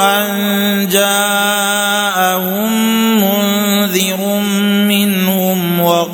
أن جاءهم منذر منهم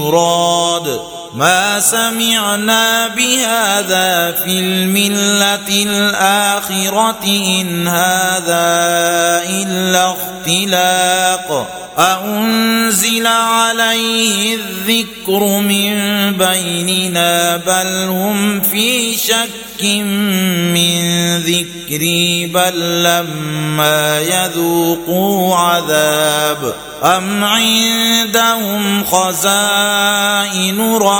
يراد ما سمعنا بهذا في الملة الآخرة إن هذا إلا اختلاق. أأنزل عليه الذكر من بيننا بل هم في شك من ذكري بل لما يذوقوا عذاب. أم عندهم خزائن رحمة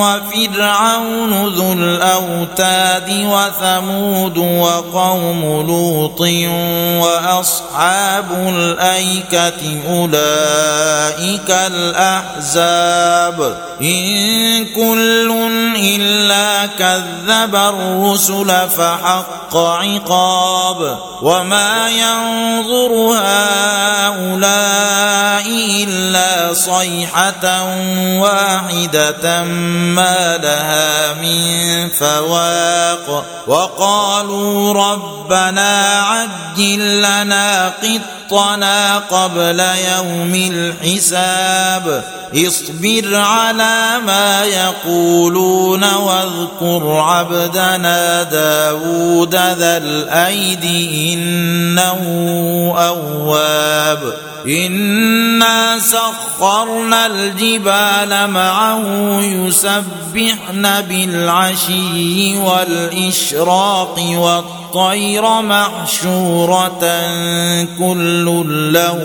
وفرعون ذو الأوتاد وثمود وقوم لوط وأصحاب الأيكة أولئك الأحزاب إن كل إلا كذب الرسل فحق عقاب وما ينظر هؤلاء إلا صيحة واحدة ما لها من فواق وقالوا ربنا عجل لنا قطنا قبل يوم الحساب اصبر على ما يقولون واذكر عبدنا داود ذا الأيد إنه أواب إنا سخرنا الجبال معه يسبحن بالعشي والإشراق والطير محشورة كل له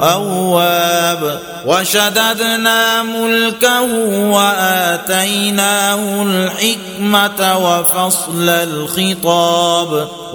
أواب وشددنا ملكه وآتيناه الحكمة وفصل الخطاب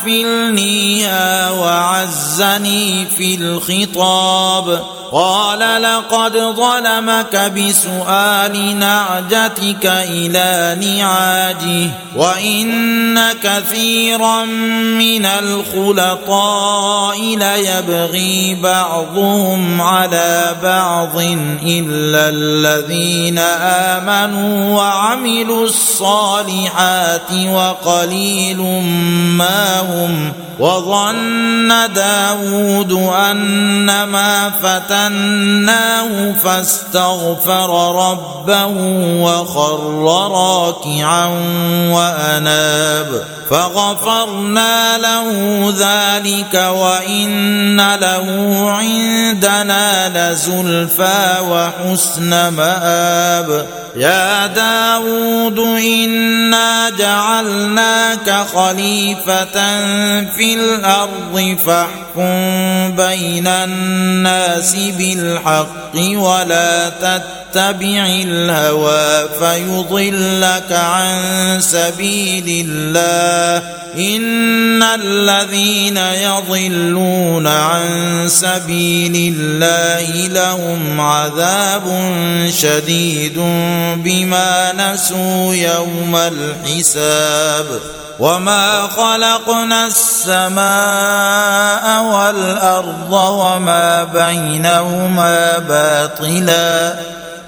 أكفلنيها وعزني في الخطاب. قال لقد ظلمك بسؤال نعجتك إلى نعاجه وإن كثيرا من الخلطاء ليبغي بعضهم على بعض إلا الذين آمنوا وعملوا الصالحات وقليل ما ففتناهم وظن داود أنما فتناه فاستغفر ربه وخر راكعا وأناب فغفرنا له ذلك وإن له عندنا لزلفى وحسن مآب يا داود إنا جعلناك خليفة في الأرض فاحكم بين الناس بالحق ولا تتبع الهوى فيضلك عن سبيل الله. إن الذين يضلون عن سبيل الله لهم عذاب شديد بما نسوا يوم الحساب. وما خلقنا السماء والأرض وما بينهما باطلاً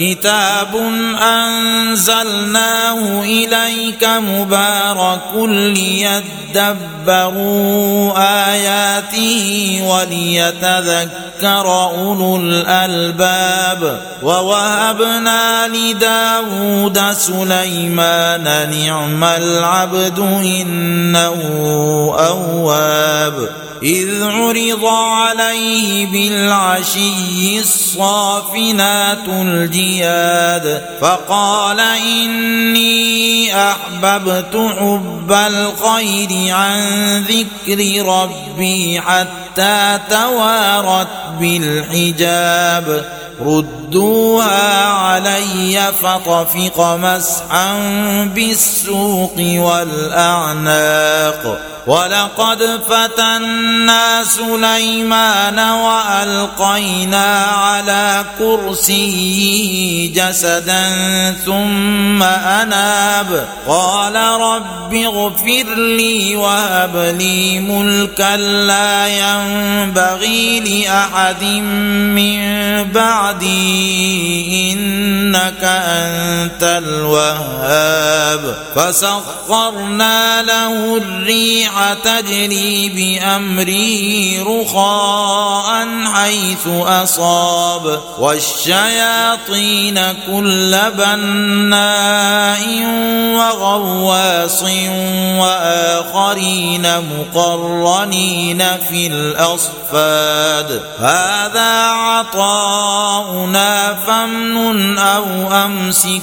كتاب أنزلناه إليك مبارك ليدبروا آياته وليتذكر أولو الألباب ووهبنا لداود سليمان نعم العبد إنه أواب إذ عرض عليه بالعشي الصافنات الجياد فقال إني أحببت حب الخير عن ذكر ربي حتى توارت بالحجاب. ردوها علي فطفق مسحا بالسوق والأعناق. ولقد فتنا سليمان وألقينا على كرسيه جسدا ثم أناب. قال رب اغفر لي وهب لي ملكا لا ينبغي لأحد من بعدي إنك أنت الوهاب. فسخرنا له الريح تجري بأمره رخاء حيث أصاب. والشياطين كل بناء وغواص وآخرين مقرنين في الأصفاد. هذا عطاؤنا فامنن أو أمسك.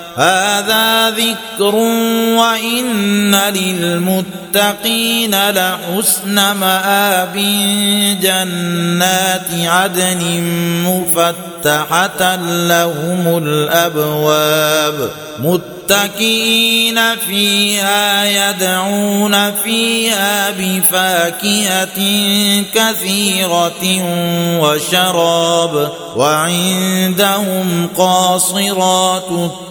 هذا ذكر وإن للمتقين لحسن مآب جنات عدن مفتحة لهم الأبواب متكئين فيها يدعون فيها بفاكهة كثيرة وشراب وعندهم قاصرات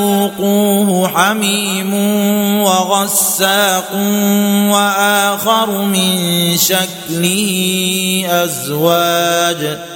فليذوقوه حميم وغساق وآخر من شكله أزواج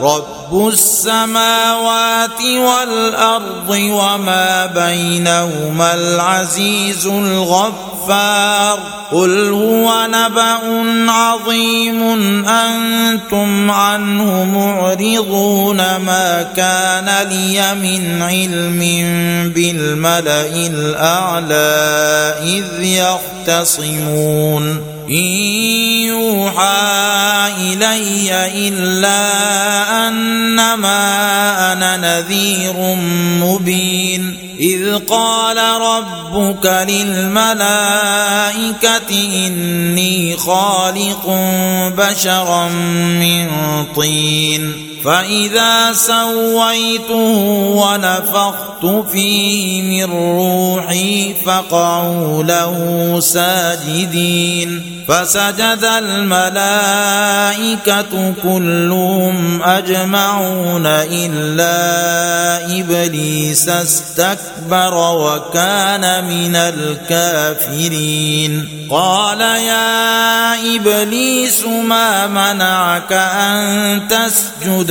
رب السماوات والأرض وما بينهما العزيز الغفار قل هو نبأ عظيم أنتم عنه معرضون ما كان لي من علم بالملأ الأعلى إذ يختصمون إن يوحى إلي إلا أنما أنا نذير مبين إذ قال ربك للملائكة إني خالق بشرا من طين فإذا سويته ونفخت فيه من روحي فقعوا له ساجدين. فسجد الملائكة كلهم أجمعون إلا إبليس استكبر وكان من الكافرين. قال يا إبليس ما منعك أن تسجد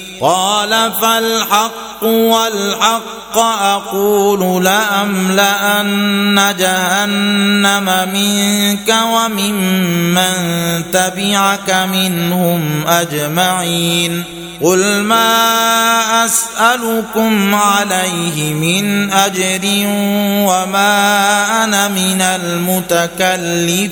قال فالحق والحق أقول لأملأن جهنم منك وممن تبعك منهم أجمعين قل ما أسألكم عليه من أجر وما أنا من المتكلفين